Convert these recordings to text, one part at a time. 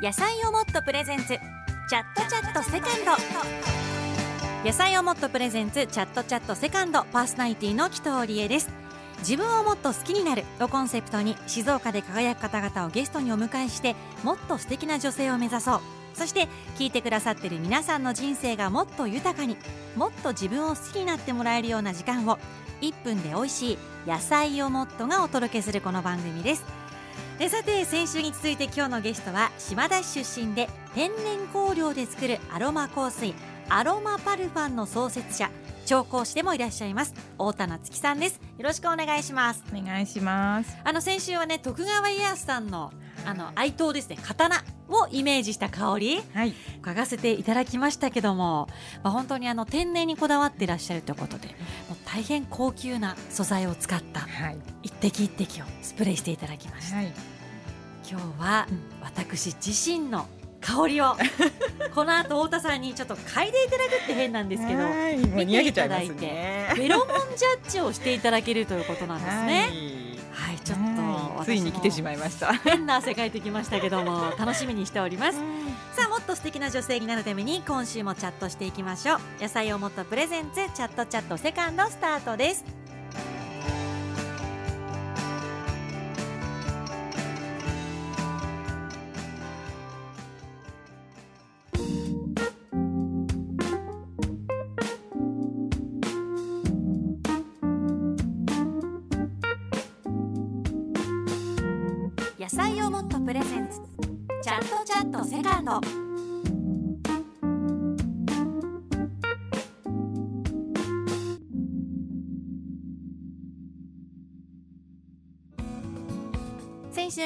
野菜をもっとプレゼンツ。チャットチャットセカンド。野菜をもっとプレゼンツ。チャットチャットセカンド。パーソナリティの紀藤理恵です。自分をもっと好きになるをコンセプトに静岡で輝く方々をゲストにお迎えしてもっと素敵な女性を目指そう。そして聞いてくださってる皆さんの人生がもっと豊かにもっと自分を好きになってもらえるような時間を1分で美味しい野菜をもっとがお届けするこの番組です。でさて先週に続いて今日のゲストは島田市出身で天然香料で作るアロマ香水アロマパルファンの創設者調香師でもいらっしゃいます太田夏樹さんです。よろしくお願いします。お願いします。あの先週はね徳川家康さんのあの愛刀ですね。刀をイメージした香り。はい。嗅がせていただきましたけども、まあ、本当にあの天然にこだわっていらっしゃるということでもう大変高級な素材を使ったはい。一滴一滴をスプレーしていただきました、はい。今日は私自身の香りを この後太田さんにちょっと嗅いでいただくって変なんですけどはい。もうにやけちゃいますね。フェロモンジャッジをしていただけるということなんですね。はい、ちょっとはいついに来てしいまいました。変な汗かいてきましたけども 楽しみにしております。さあもっと素敵な女性になるために今週もチャットしていきましょう。野菜をもっとプレゼンツチャットチャットセカンドスタートです野菜をもっとプレゼンツ。チャットチャットセカンド。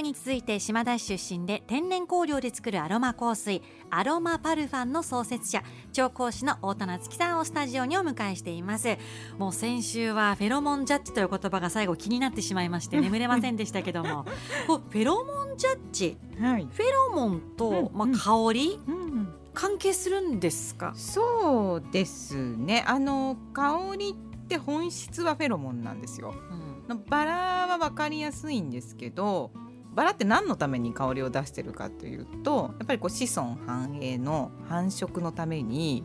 に続いて島田市出身で天然香料で作るアロマ香水アロマパルファンの創設者調香師の太田夏樹さんをスタジオにお迎えしています。もう先週はフェロモンジャッジという言葉が最後気になってしまいまして眠れませんでしたけども。こうフェロモンジャッジ？はい、フェロモンと、まあ、うん。うん香り？うん、関係するんですか？そうですね。あの香りって本質はフェロモンなんですよ。バラは分かりやすいんですけどバラって何のために香りを出してるかというとやっぱりこう子孫繁栄の繁殖のために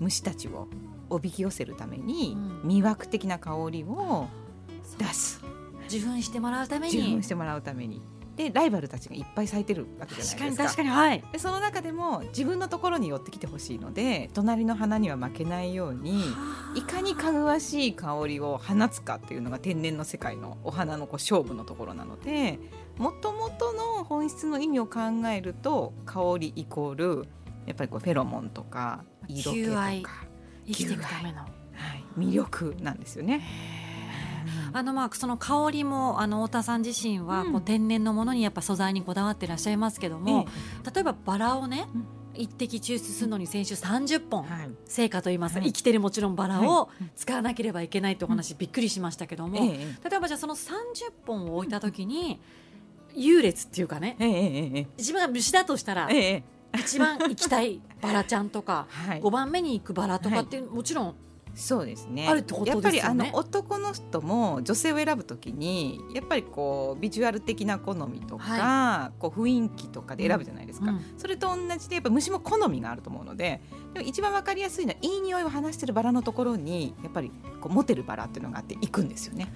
虫たちをおびき寄せるためにうん。魅惑的な香りを出す。受粉してもらうために。受粉してもらうためにでライバルたちがいっぱい咲いてるわけじゃないですか。確かにはい。でその中でも自分のところに寄ってきてほしいので隣の花には負けないようにいかにかぐわしい香りを放つかっていうのが天然の世界のお花のこう勝負のところなのでもともとの本質の意味を考えると香りイコールやっぱりこうフェロモンとか色気とか、生きていくための。はい、魅力なんですよね。あのまあその香りもあの太田さん自身はうん。こう天然のものにやっぱ素材にこだわってらっしゃいますけども、例えばバラをね、うん。一滴抽出するのに先週30本はい。成果といいますか、はい。生きてるもちろんバラをは使わなければいけないってお話、びっくりしましたけども、ええ例えばじゃあその30本を置いた時に優劣っていうかねえええええ自分が虫だとしたらえええ 一番行きたいバラちゃんとかはい。5番目に行くバラとかってもちろんそうですね。あるってことですよね。やっぱりあの男の人も女性を選ぶときにやっぱりこうビジュアル的な好みとか、こう雰囲気とかで選ぶじゃないですか、うんそれと同じでやっぱ虫も好みがあると思うのででも一番わかりやすいのはいい匂いを放してるバラのところにやっぱりこうモテるバラっていうのがあって行くんですよね。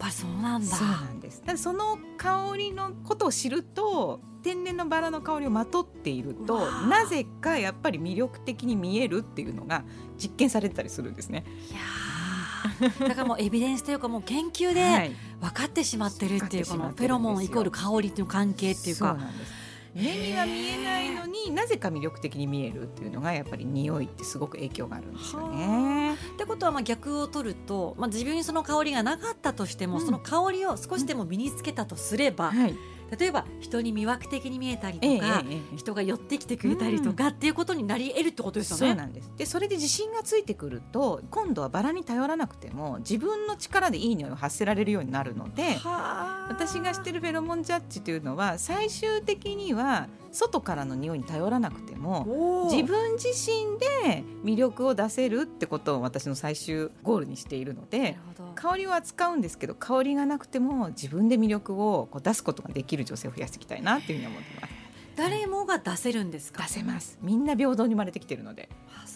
やっぱりそうなんだ。そうなんです。ただその香りのことを知ると天然のバラの香りをまとっているとなぜかやっぱり魅力的に見えるっていうのが実験されてたりするんですね。いやー。だからもうエビデンスというかもう研究はでい。分かってしまってるっていうこのフェロモンイコール香りっていう関係っていうか。そうなんです目には見えないのになぜか魅力的に見えるっていうのがやっぱり匂いってすごく影響があるんですよね。ってことはまあ逆を取ると、まあ、自分にその香りがなかったとしても、うん。その香りを少しでも身につけたとすれば、はい、例えば人に魅惑的に見えたりとええか、ええええ。人が寄ってきてくれたりとかっていうことになり得るってことですよね。そうなんです。でそれで自信がついてくると今度はバラに頼らなくても自分の力でいい匂いを発せられるようになるのではあ。私がしてるフェロモンジャッジというのは最終的には外からの匂いに頼らなくても自分自身で魅力を出せるってことを私の最終ゴールにしているのなで香りを扱うんですけど香りがなくても自分で魅力をこう出すことができる女性を増やしていきたいなっていうふうに思ってます。誰もが出せるんですか？出せます。みんな平等に生まれてきてるので。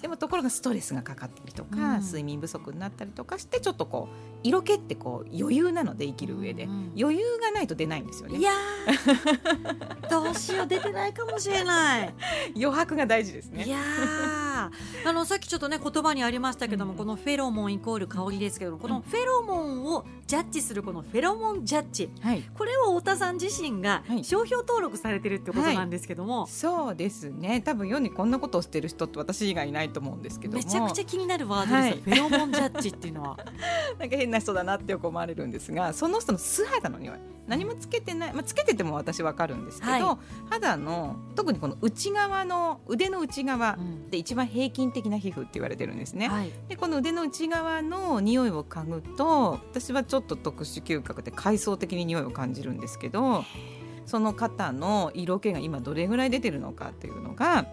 でもところがストレスがかかったりとか、うん。睡眠不足になったりとかしてちょっとこう色気ってこう余裕なので生きる上で、うん余裕がないと出ないんですよね。いやー。どうしよう出てないかもしれない。余白が大事ですね。いやー。あのさっきちょっとね言葉にありましたけども、うん。このフェロモンイコール香りですけどこのフェロモンをジャッジするこのフェロモンジャッジ。はい。これを太田さん自身がはい。商標登録されてるってことなんですけども、そうですね。多分世にこんなことをしてる人って私以外いないと思うんですけども。めちゃくちゃ気になるワードですよ、はい。フェロモンジャッジっていうのは。なんか変な人だなってよく思われるんですがその人の素肌の匂い。何もつけてない、まあ、つけてても私わかるんですけど、は肌の特にこの内側の腕の内側うん。で一番平均的な皮膚って言われてるんですね。はい。でこの腕の内側の匂いを嗅ぐと私はちょっと特殊嗅覚で階層的に匂いを感じるんですけどその方の色気が今どれぐらい出てるのかっていうのが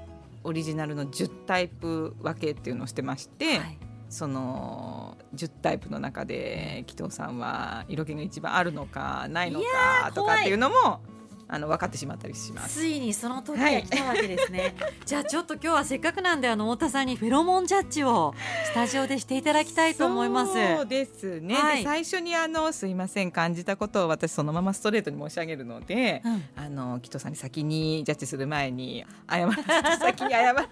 オリジナルの10タイプ分けっていうのをしてまして、はい。その10タイプの中で紀藤さんは色気が一番あるのかないのかとかっていうのもあの分かってしまったりします。ついにその時が来たわけですね、じゃあちょっと今日はせっかくなんであの太田さんにフェロモンジャッジをスタジオでしていただきたいと思います。そうですね、はい。で最初にあのすいません感じたことを私そのままストレートに申し上げるので、うん。あの紀藤さんに先にジャッジする前に謝る先に謝る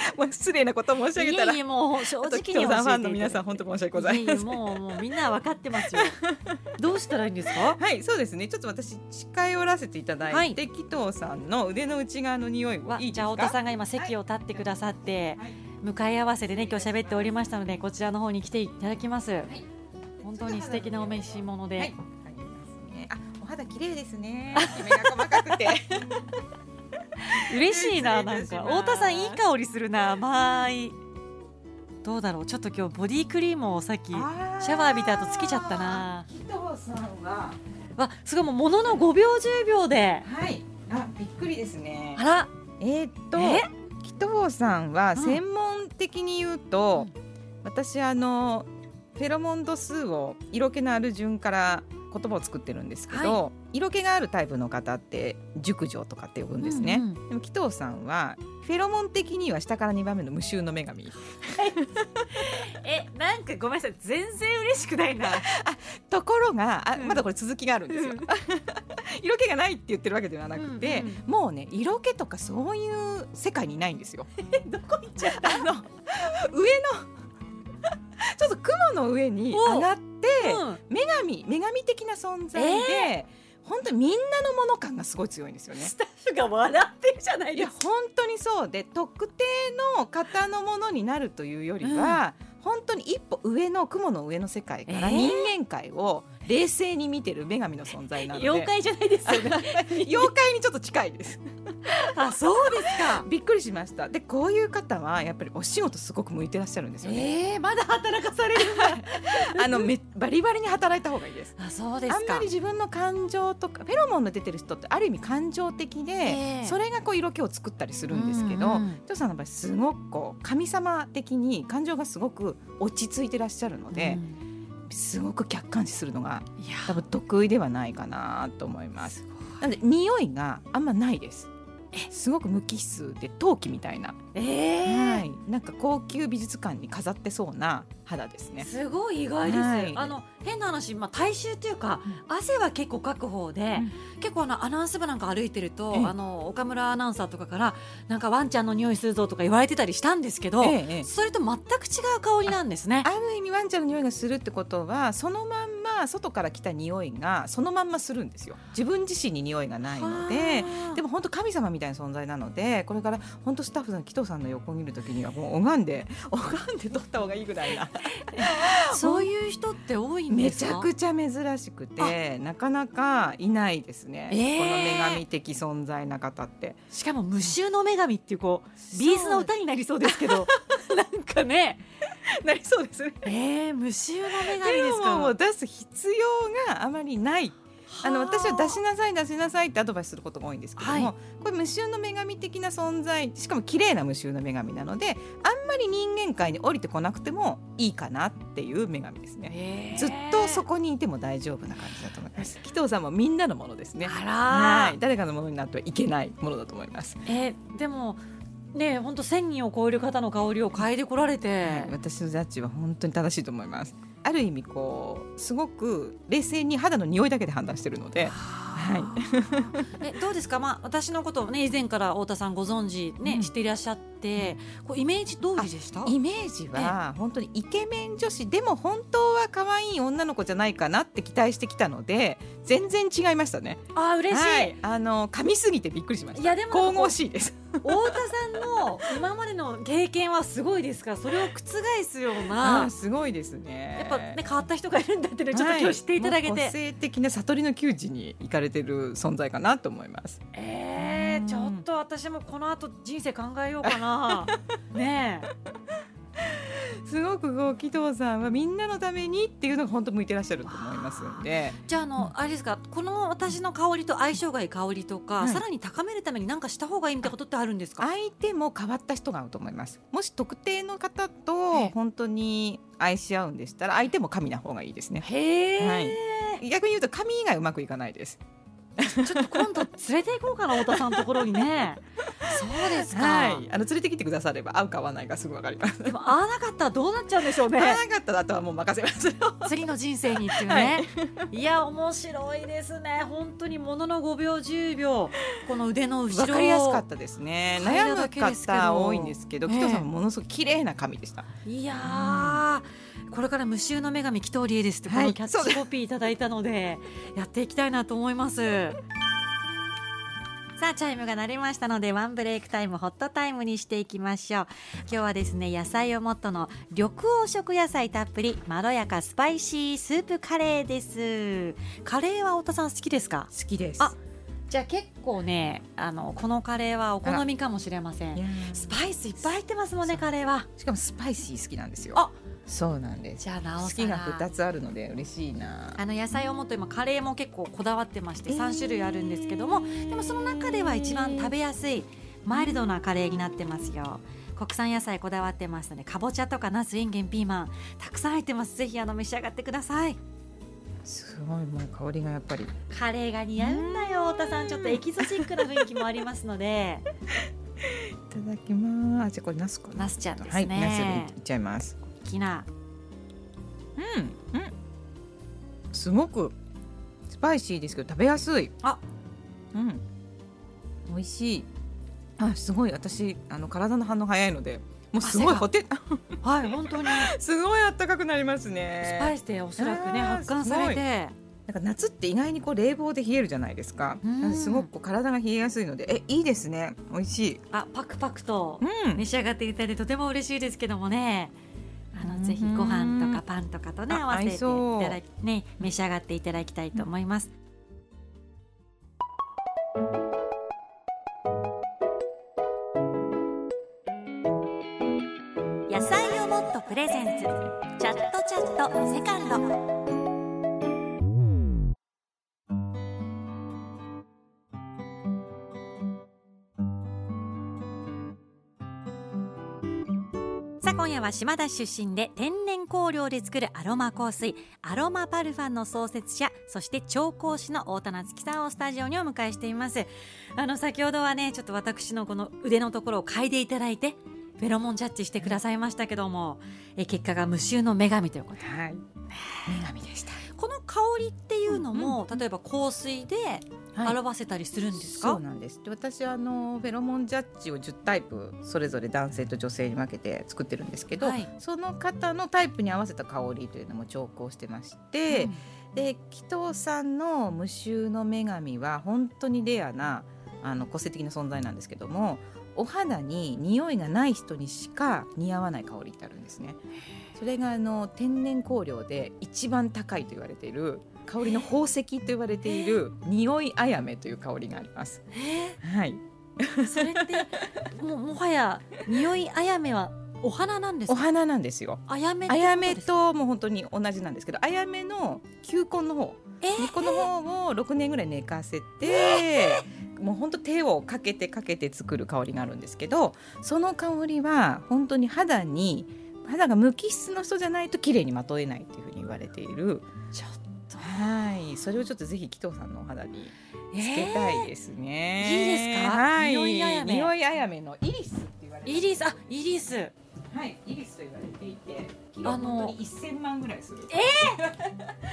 もう失礼なことを申し上げたら。いえもう正直に教えファンの皆さん本当申し訳ございませんええもうもうみんな分かってますよ。どうしたらいいんですか？はいそうですね。ちょっと私近寄らせていただいて、はい。紀藤さんの腕の内側の匂いをわいいじゃあ太田さんが今席を立ってくださって、はい向かい合わせでね今日喋っておりましたのでこちらの方に来ていただきます、本当に素敵なお召し物で、はい。あ、お肌綺麗ですね。きめが細かくて。嬉しいなな。んか。太田さんいい香りするな。甘い。どうだろう。ちょっと今日ボディクリームをさっきシャワー浴びた後つけちゃったな。紀藤さんは、わすごいもうものの5秒10秒で。はい、あ、びっくりですね。あ。ら。えーっと、え？紀藤さんはうん。専門的に言うと、私あのフェロモン度数を色気のある順から言葉を作ってるんですけど、色気があるタイプの方って熟女とかって呼ぶんですね。うんうん。でも紀藤さんはフェロモン的には下から2番目の無臭の女神。えなんかごめんなさい。全然嬉しくないな。ところがあうん。まだこれ続きがあるんですよ、うん。色気がないって言ってるわけではなくて、うんもうね色気とかそういう世界にいないんですよ。どこ行っちゃったあの上のちょっと雲の上に上がってう。ん。女神女神的な存在で、本当にみんなのもの感がすごい強いんですよね。スタッフが笑ってるじゃないいやですか。本当にそう。で特定の方のものになるというよりは、本当に一歩上の雲の上の世界からえー。人間界を冷静に見てる女神の存在なので。妖怪じゃないですよね。妖怪にちょっと近いです。あそうですか。びっくりしました。でこういう方はやっぱりお仕事すごく向いてらっしゃるんですよね、えー、まだ働かされる あのめバリバリに働いた方がいいです。あそうですか。あんまり自分の感情とかフェロモンの出てる人ってある意味感情的で、ええ。それがこう色気を作ったりするんですけど、うんうんジョさんの場合すごくこう神様的に感情がすごく落ち着いてらっしゃるので、うんすごく客観視するのが多分得意ではないかなと思います。なので匂いがあんまないです。すごく無機質で陶器みたいな、えー。はい、なんか高級美術館に飾ってそうな肌ですね。すごい意外です、はい。あの変な話、まあ、体臭っていうか、汗は結構かく方で、結構あのアナウンス部なんか歩いてると、ええ。あの岡村アナウンサーとかからなんかワンちゃんの匂いするぞとか言われてたりしたんですけど、それと全く違う香りなんですね。ある意味ワンちゃんの匂いがするってことはそのまんま外から来た匂いがそのまんまするんですよ。自分自身に匂いがないのででもも本当神様みたいな存在なのでこれから本当スタッフさん紀藤さんの横を見るときにはもう拝んで拝んで撮った方がいいぐらいな。そういう人って多いめちゃくちゃ珍しくてなかなかいないですね、えー。この女神的存在な方って。しかも無臭の女神っていうこう。ビーズの歌になりそうですけど。なんかね なりそうですねえー、無臭の女神でですか？も出す必要があまりないあの私は出しなさい出しなさいってアドバイスすることが多いんですけども、はいこれ無臭の女神的な存在しかも綺麗な無臭の女神なのであんまり人間界に降りてこなくてもいいかなっていう女神ですね。ずっとそこにいても大丈夫な感じだと思います。紀藤さんもみんなのものですね。はい、誰かのものになってはいけないものだと思います。えーでもね本当千人を超える方の香りを嗅いでこられて、私のジャッジは本当に正しいと思います。ある意味こうすごく冷静に肌の匂いだけで判断してるので、はい。えどうですか、まあ、私のことを、ね、以前から太田さんご存知、ねうん。知っていらっしゃってこうイメージ通りでした？イメージは本当にイケメン女子でも本当は可愛い女の子じゃないかなって期待してきたので全然違いましたね。あ嬉しい、はい、あの噛みすぎてびっくりしました。いやでも神々しいです。太田さんの今までの経験はすごいですからそれを覆すような すごいですね。やっぱね変わった人がいるんだっていうのをちょっと今日知っていただけて、はい個性的な悟りの窮地に行かれてる存在かなと思います。えー、ちょっと私もこの後人生考えようかな。ねすごくこう紀藤さんはみんなのためにっていうのが本当向いてらっしゃると思いますんで。え。じゃああの、あれですかこの私の香りと相性がいい香りとか、はいさらに高めるために何かした方がいいみたいなことってあるんですか？相手も変わった人が合うと思います。もし特定の方ええ。と本当に愛し合うんでしたら相手も神な方がいいですね。へえ、はい。逆に言うと神以外うまくいかないです。ちょっと今度連れて行こうかな太田さんのところにね。そうですか、はい、あの連れてきてくだされば合うか合わないかすぐわかります。でも合わなかったらどうなっちゃうんでしょう合わねなかったらあとはもう任せますよ。次の人生にっていうね、い、や面白いですね。本当にものの5秒10秒。この腕の後ろ。わかりやすかったですね。悩む方多いんですけど、ええ。紀藤さんもものすごく綺麗な髪でした。いやー、これから無臭の女神紀藤理恵ですってこはい。のキャッチコピーいただいたので、やっていきたいなと思います。さあチャイムが鳴りましたのでワンブレイクタイムホットタイムにしていきましょう。今日はですね野菜をもっとの緑黄色野菜たっぷりまろやかスパイシースープカレーです。カレーは太田さん好きですか？好きです。あじゃあ結構ねあのこのカレーはお好みかもしれません。スパイスいっぱい入ってますもんねカレーは。しかもスパイシー好きなんですよ。あそうなんです。じゃあなおさ好きがつあるので嬉しいな。あの野菜をもっと今カレーも結構こだわってまして3種類あるんですけども、でもその中では一番食べやすいマイルドなカレーになってますよ国産野菜こだわってますのでかぼちゃとかナスインゲンピーマンたくさん入ってますぜひあの召し上がってくださいすごいもう香りがやっぱり。カレーが似合うんだよ太田さんちょっとエキゾチックな雰囲気もありますのでいただきます。じゃあこれナスかな。ナスちゃんですねはい、ナスいっちゃいます。きなうん、うん。すごくスパイシーですけど食べやすい。あ、うん。美味しい。あ、すごい私あの体の反応早いので、もうすごいほて、はい本当に すごい暖かくなりますね。スパイスでおそらくね発汗されてなんか夏って意外にこう冷房で冷えるじゃないですか。すごくこう体が冷えやすいので、えいいですね。美味しい。あパクパクとうん。召し上がっていただいてとても嬉しいですけどもねあうんのぜひご飯とかパンとかとねあ合わせていただきね召し上がっていただきたいと思います。野菜をもっとプレゼンツ。チャットチャットセカンド夜は島田出身で天然香料で作るアロマ香水アロマパルファンの創設者そして調香師の太田夏樹さんをスタジオにお迎えしていますあの先ほどはねちょっと私のこの腕のところを嗅いでいただいてフェロモンジャッジしてくださいましたけどもえ結果が無臭の女神ということではい。女神でした。この香りっていうのも、例えば香水ではい表せたりするんですか、そうなんです。で私あのフェロモンジャッジを10タイプそれぞれ男性と女性に分けて作ってるんですけど、はい。その方のタイプに合わせた香りというのも調香してまして、で紀藤さんの無臭の女神は本当にレアなあの個性的な存在なんですけどもお肌に匂いがない人にしか似合わない香りってあるんですね。それがあの天然香料で一番高いと言われている香りの宝石と言われている匂いあやめという香りがあります。えはい。ーそれって もうもはや匂いあやめはお花なんですか？お花なんですよ。あやめあやめともう本当に同じなんですけどあやめの球根の方。えー。でこの方を6年ぐらい寝かせて、もう本当手をかけてかけて作る香りがあるんですけどその香りは本当に肌に肌が無機質の人じゃないと綺麗にまとえないっていうふうに言われているちょっとはい。それをちょっとぜひ紀藤さんのお肌につけたいですね、いいですか？はい。匂いあやめ。匂いあやめのイリスって言われてイリス？あイリス。はい。イリスと言われていてキあのロ本当に1000万ぐらいする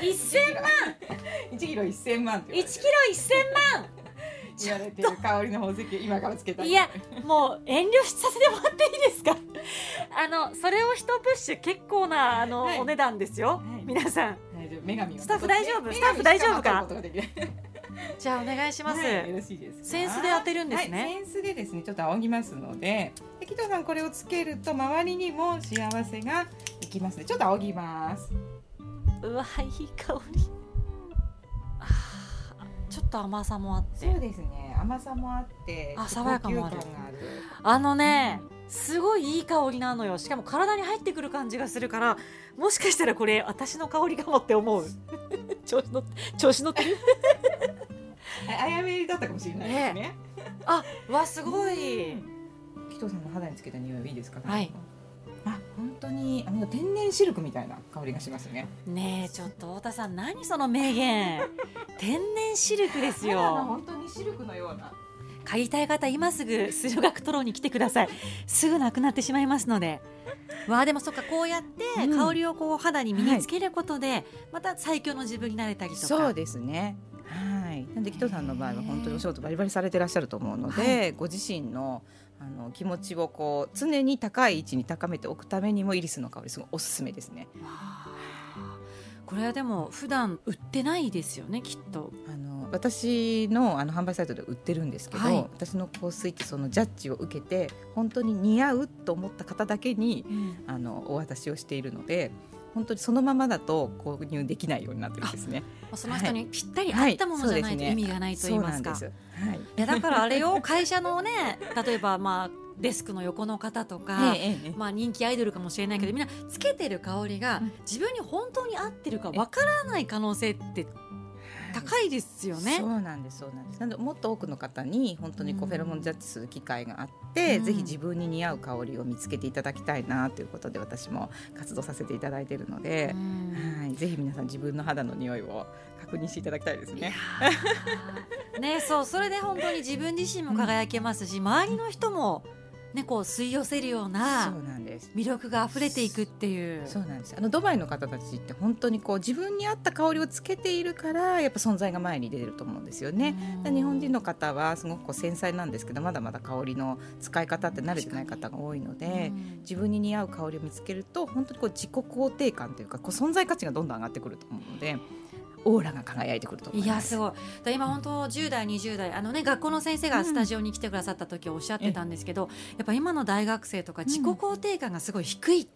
一千万？1キロ1000万って一キロ一千万？言われてる香りの宝石を今からつけたいやもう遠慮させてもらっていいですか？あのそれを一プッシュ結構なあの、はい。お値段ですよ、はい。皆さん大丈夫？女神を。スタッフ大丈夫？スタッフ大丈夫か？じゃあお願いします、はいよろしいです。かセンスで当てるんですね。はい、センスでですねちょっと仰ぎますのでで紀藤さんこれをつけると周りにも幸せがいきますね。ちょっと仰ぎます。うわいい香り。ちょっと甘さもあって。そうですね。甘さもあってあ爽やかもある。ある。あのねすごいいい香りなのよ。しかも体に入ってくる感じがするからもしかしたらこれ私の香りかもって思う。調子乗って調子乗ってる？ああやめだったかもしれないですね。あわすごい。紀藤さんの肌につけた匂いはいいですか？はい。あ本当にあの天然シルクみたいな香りがしますね。ねえちょっと太田さん何その名言。天然シルクですよ。本当にシルクのような。買いたい方今すぐ数学トロに来てください。すぐなくなってしまいますので わあでもそっかこうやってうん。香りをこう肌に身につけることで、また最強の自分になれたりとか。そうですね。はい。なんで紀藤さんの場合は本当にお仕事バリバリされてらっしゃると思うので、ご自身のあの気持ちをこう常に高い位置に高めておくためにもイリスの香りすごいおすすめですね。これはでも普段売ってないですよねきっと。あの私のあの販売サイトで売ってるんですけど、はい。私の香水ってそのジャッジを受けて本当に似合うと思った方だけにあのお渡しをしているので本当にそのままだと購入できないようになってるんですね。その人にぴったり合ったものじゃないと意味がないと言いますか、そうなんです。はい。いやだからあれよ会社のね 例えばまあデスクの横の方とか、まあ、人気アイドルかもしれないけど、みんなつけてる香りがうん。自分に本当に合ってるかわからない可能性って高いですよね。そうなんですそうなんです。なのでもっと多くの方に本当にこううん。フェロモンジャッジする機会があって、うん。ぜひ自分に似合う香りを見つけていただきたいなということで私も活動させていただいているのでう、ん。はい、ぜひ皆さん自分の肌の匂いを確認していただきたいですね。ー。ねそうそれで本当に自分自身も輝けますし、周りの人もねこう吸い寄せるようそな魅力が溢れていくっていう。そうなんですあのドバイの方たちって本当にこう自分に合った香りをつけているからやっぱ存在が前に出ると思うんですよね。で日本人の方はすごくこう繊細なんですけどまだまだ香りの使い方って慣れてない方が多いので、うん自分に似合う香りを見つけると本当にこう自己肯定感というかこう存在価値がどんどん上がってくると思うのでオーラが輝いてくると思います。いやすごい。だ今本当10代20代あのね学校の先生がスタジオに来てくださった時おっしゃってたんですけど、やっぱ今の大学生とか自己肯定感がすごい低いっ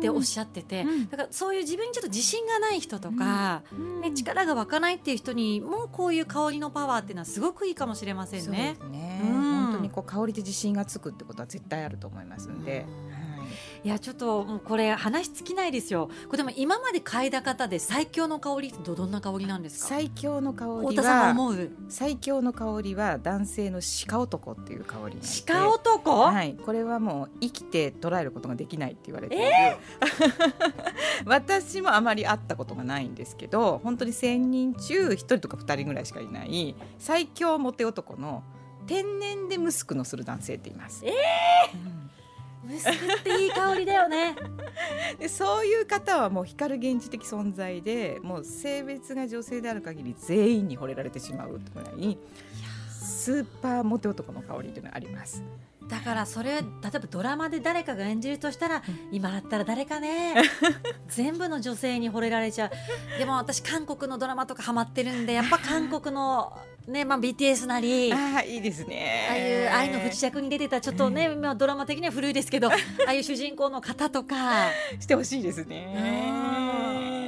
ておっしゃってて、うん。だからそういう自分にちょっと自信がない人とか、うん。ね、力が湧かないっていう人にもこういう香りのパワーっていうのはすごくいいかもしれませんそうねで。すね、うん。本当にこう香りで自信がつくってことは絶対あると思いますんで、うんはいいやちょっともうこれ話尽きないですよ。これでも今まで嗅いだ方で最強の香りってどどんな香りなんですか？最強の香り太田さんがは思う。最強の香りは男性の鹿男っていう香り鹿男、はい、これはもう生きて捉えることができないって言われている、私もあまり会ったことがないんですけど本当に1,000人中1人とか2人ぐらいしかいない最強モテ男の天然でムスクのする男性っています。えうんムスクっていい香りだよね。でそういう方はもう光る現実的存在でもう性別が女性である限り全員に惚れられてしまうぐらいスーパーモテ男の香りというのがあります。だからそれ例えばドラマで誰かが演じるとしたら、今だったら誰かね。全部の女性に惚れられちゃう。でも私韓国のドラマとかハマってるんでやっぱ韓国の、ねまあ、BTS なりあああいいですね。あいう愛の不時着に出てたちょっとね、まあ、ドラマ的には古いですけど ああいう主人公の方とかしてほしいですうね。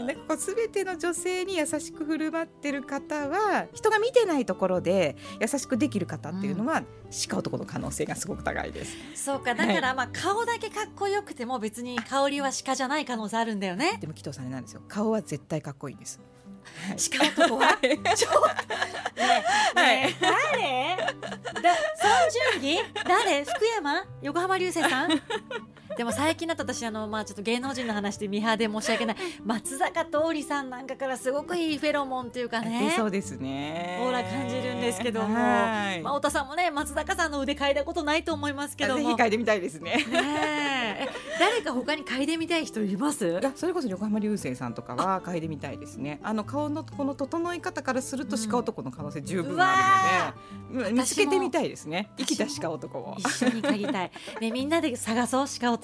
んなんかこうすべての女性に優しく振る舞ってる方は人が見てないところで優しくできる方っていうのは、鹿男の可能性がすごく高いです。そうかだからまあ顔だけかっこよくても別に香りは鹿じゃない可能性あるんだよね。でも紀藤さんなんですよ。顔は絶対かっこいいんです。鹿男は、はい。ちょっとねえねえ誰？だ三十期誰？福山？横浜流星さん？でも最近だと私あのまあちょっと芸能人の話でミーハーで申し訳ない。松坂桃李さんなんかからすごくいいフェロモンっていうか出ねそうですね。オーラ感じるんですけども。はい。まあ、太田さんもね松坂さんの腕嗅いだことないと思いますけどぜもひ嗅いでみたいですね。ねえ。え誰か他に嗅いでみたい人います？いやそれこそ横浜流星さんとかは嗅いでみたいですね。あの顔のこの整い方からするとうん鹿男の可能性十分あるので、うん見つけてみたいですね。生きた鹿男を。一緒に嗅ぎたい、ね、みんなで探そう鹿男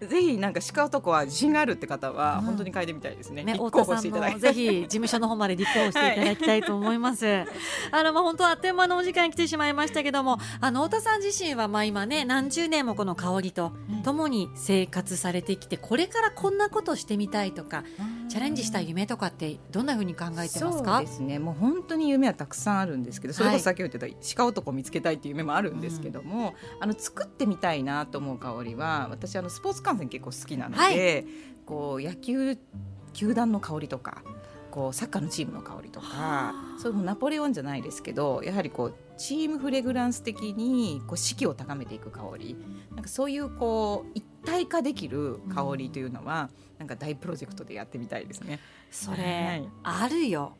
ぜひなんか鹿男は自信があるって方はうん。本当に嗅いでみたいですね、ね、立候補していただいて。もぜひ事務所の方まで立候補していただきたいと思います。あのまあ本当あっという間のお時間来てしまいましたけども、あの太田さん自身はまあ今ね何十年もこの香りと共に生活されてきて、これからこんなことしてみたいとかチャレンジしたい夢とかってどんな風に考えてますそうかで？すね。もう本当に夢はたくさんあるんですけどそれこそ先ほど言ってた鹿男を見つけたいっていう夢もあるんですけども、あの作ってみたいなと思う香りは私あのスポーツ観戦結構好きなので、こう野球球団の香りとかこうサッカーのチームの香りとかはあそういうナポレオンじゃないですけどやはりこうチームフレグランス的にこう士気を高めていく香りなんかそういうこう一体化できる香りというのは、なんか大プロジェクトでやってみたいですね。そはれいあるよ。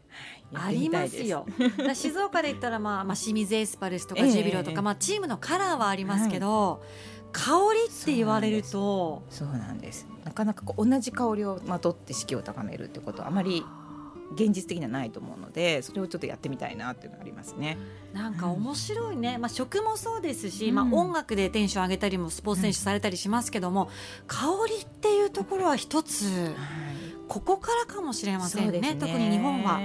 ありますよ。静岡で言ったら、まあ、まあ、清水エスパルスとかええジュビロとか、ええまあ、チームのカラーはありますけど。香りって言われると。そうなんです。なかなかこう同じ香りをまとって士気を高めるってことはあまり現実的にはないと思うのでそれをちょっとやってみたいなっていうのがありますね。なんか面白いね、まあ、食もそうですし、うん。まあ、音楽でテンション上げたりもスポーツ選手されたりしますけども、香りっていうところは一つここからかもしれませんね。特に日本は。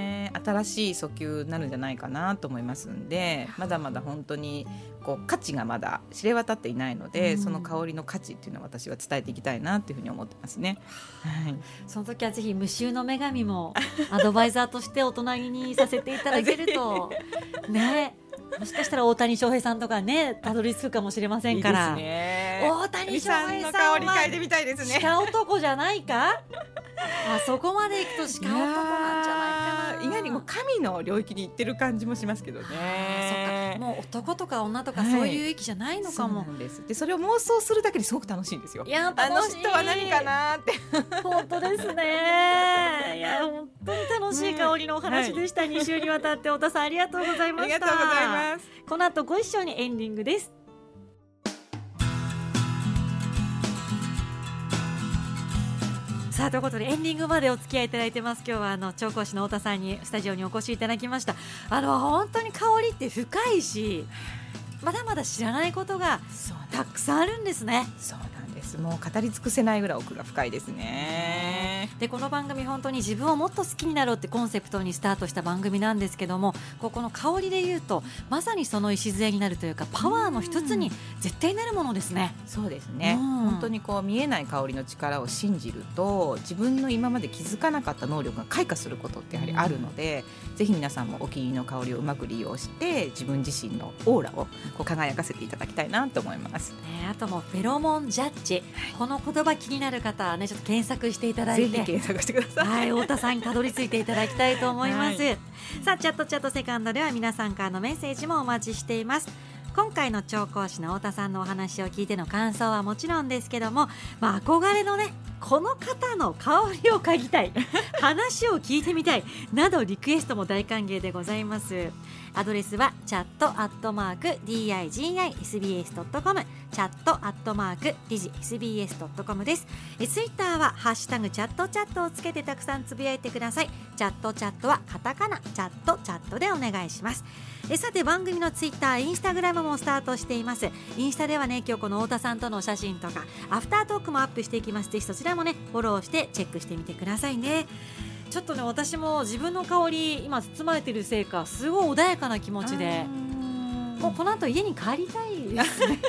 新しい訴求になるんじゃないかなと思いますんでまだまだ本当にこう価値がまだ知れ渡っていないので、うん。その香りの価値っていうのを私は伝えていきたいなっていうふうに思ってますね。はい、その時はぜひ無臭の女神もアドバイザーとしてお隣にさせていただけると ね。もしかしたら大谷翔平さんとかねたどり着くかもしれませんから。いい。大谷翔平のさんは香り嗅いでみたいですね。鹿男じゃないか？あそこまで行くと鹿男なんじゃないかな意外にもう神の領域に行ってる感じもしますけどね。あそっかもう男とか女とかはいそういう域じゃないのかも、なんです。でそれを妄想するだけですごく楽しいんですよい。やあの楽しい人は何かなって。本当ですね いや本当に楽しい香りのお話でした、2週にわたって太田さんありがとうございあましたりがとうございます。この後ご一緒にエンディングですさあということでエンディングまでお付き合いいただいてます。今日はあの調香師の太田さんにスタジオにお越しいただきました。あの本当に香りって深いしまだまだ知らないことがたくさんあるんですね。そうです。もう語り尽くせないぐらい奥が深いですね。でこの番組本当に自分をもっと好きになろうってコンセプトにスタートした番組なんですけどもここの香りで言うとまさにその礎になるというかパワーの一つに絶対なるものですね。そうですね、うん本当にこう見えない香りの力を信じると自分の今まで気づかなかった能力が開花することってやはりあるので、ぜひ皆さんもお気に入りの香りをうまく利用して自分自身のオーラをこう輝かせていただきたいなと思います。ね、あともうフェロモンジャッジ、この言葉気になる方はねちょっと検索していただぜいてひ検索してください。はい、太田さんにたどり着いていただきたいと思います。はいさあ、チャットチャットセカンドでは皆さんからのメッセージもお待ちしています。今回の調香師の太田さんのお話を聞いての感想はもちろんですけども、まあ、憧れのねこの方の香りを嗅ぎたい 話を聞いてみたいなどリクエストも大歓迎でございますアドレスはチャットアットマーク digisbs.com チャットアットマーク digisbs.com です。えツイッターはハッシュタグチャットチャットをつけてたくさんつぶやいてください。チャットチャットはカタカナチャットチャットでお願いします。えさて番組のツイッターインスタグラムもスタートしています。インスタではね今日この太田さんとのお写真とかアフタートークもアップしていきます。ぜひそちらもねフォローしてチェックしてみてくださいね。ちょっとね私も自分の香り今包まれてるせいかすごい穏やかな気持ちで。もうこの後家に帰りたいですね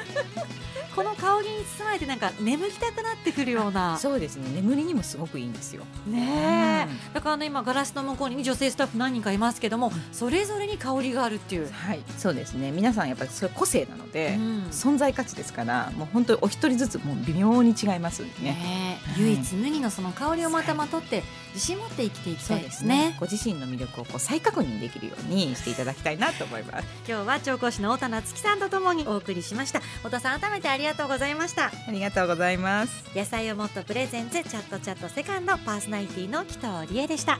この香りに包まれてなんか眠りたくなってくるような。そうですね。眠りにもすごくいいんですよ。ねえ、うん。だからあの今ガラスの向こうに女性スタッフ何人かいますけども、それぞれに香りがあるっていう、はいそうですね。皆さんやっぱりそれ個性なので、うん。存在価値ですからもう本当にお一人ずつもう微妙に違いますね。ね唯一無二のその香りをまたまとって自信持って生きていきたいですね。ご自身の魅力をこう再確認できるように していただきたいなと思います。今日は調香師の太田夏樹さんとともにお送りしました。太田さん改めてありがとうございました。ありがとうございます。野菜をもっとプレゼンツチャットチャットセカンドパーソナリティの紀藤理恵でした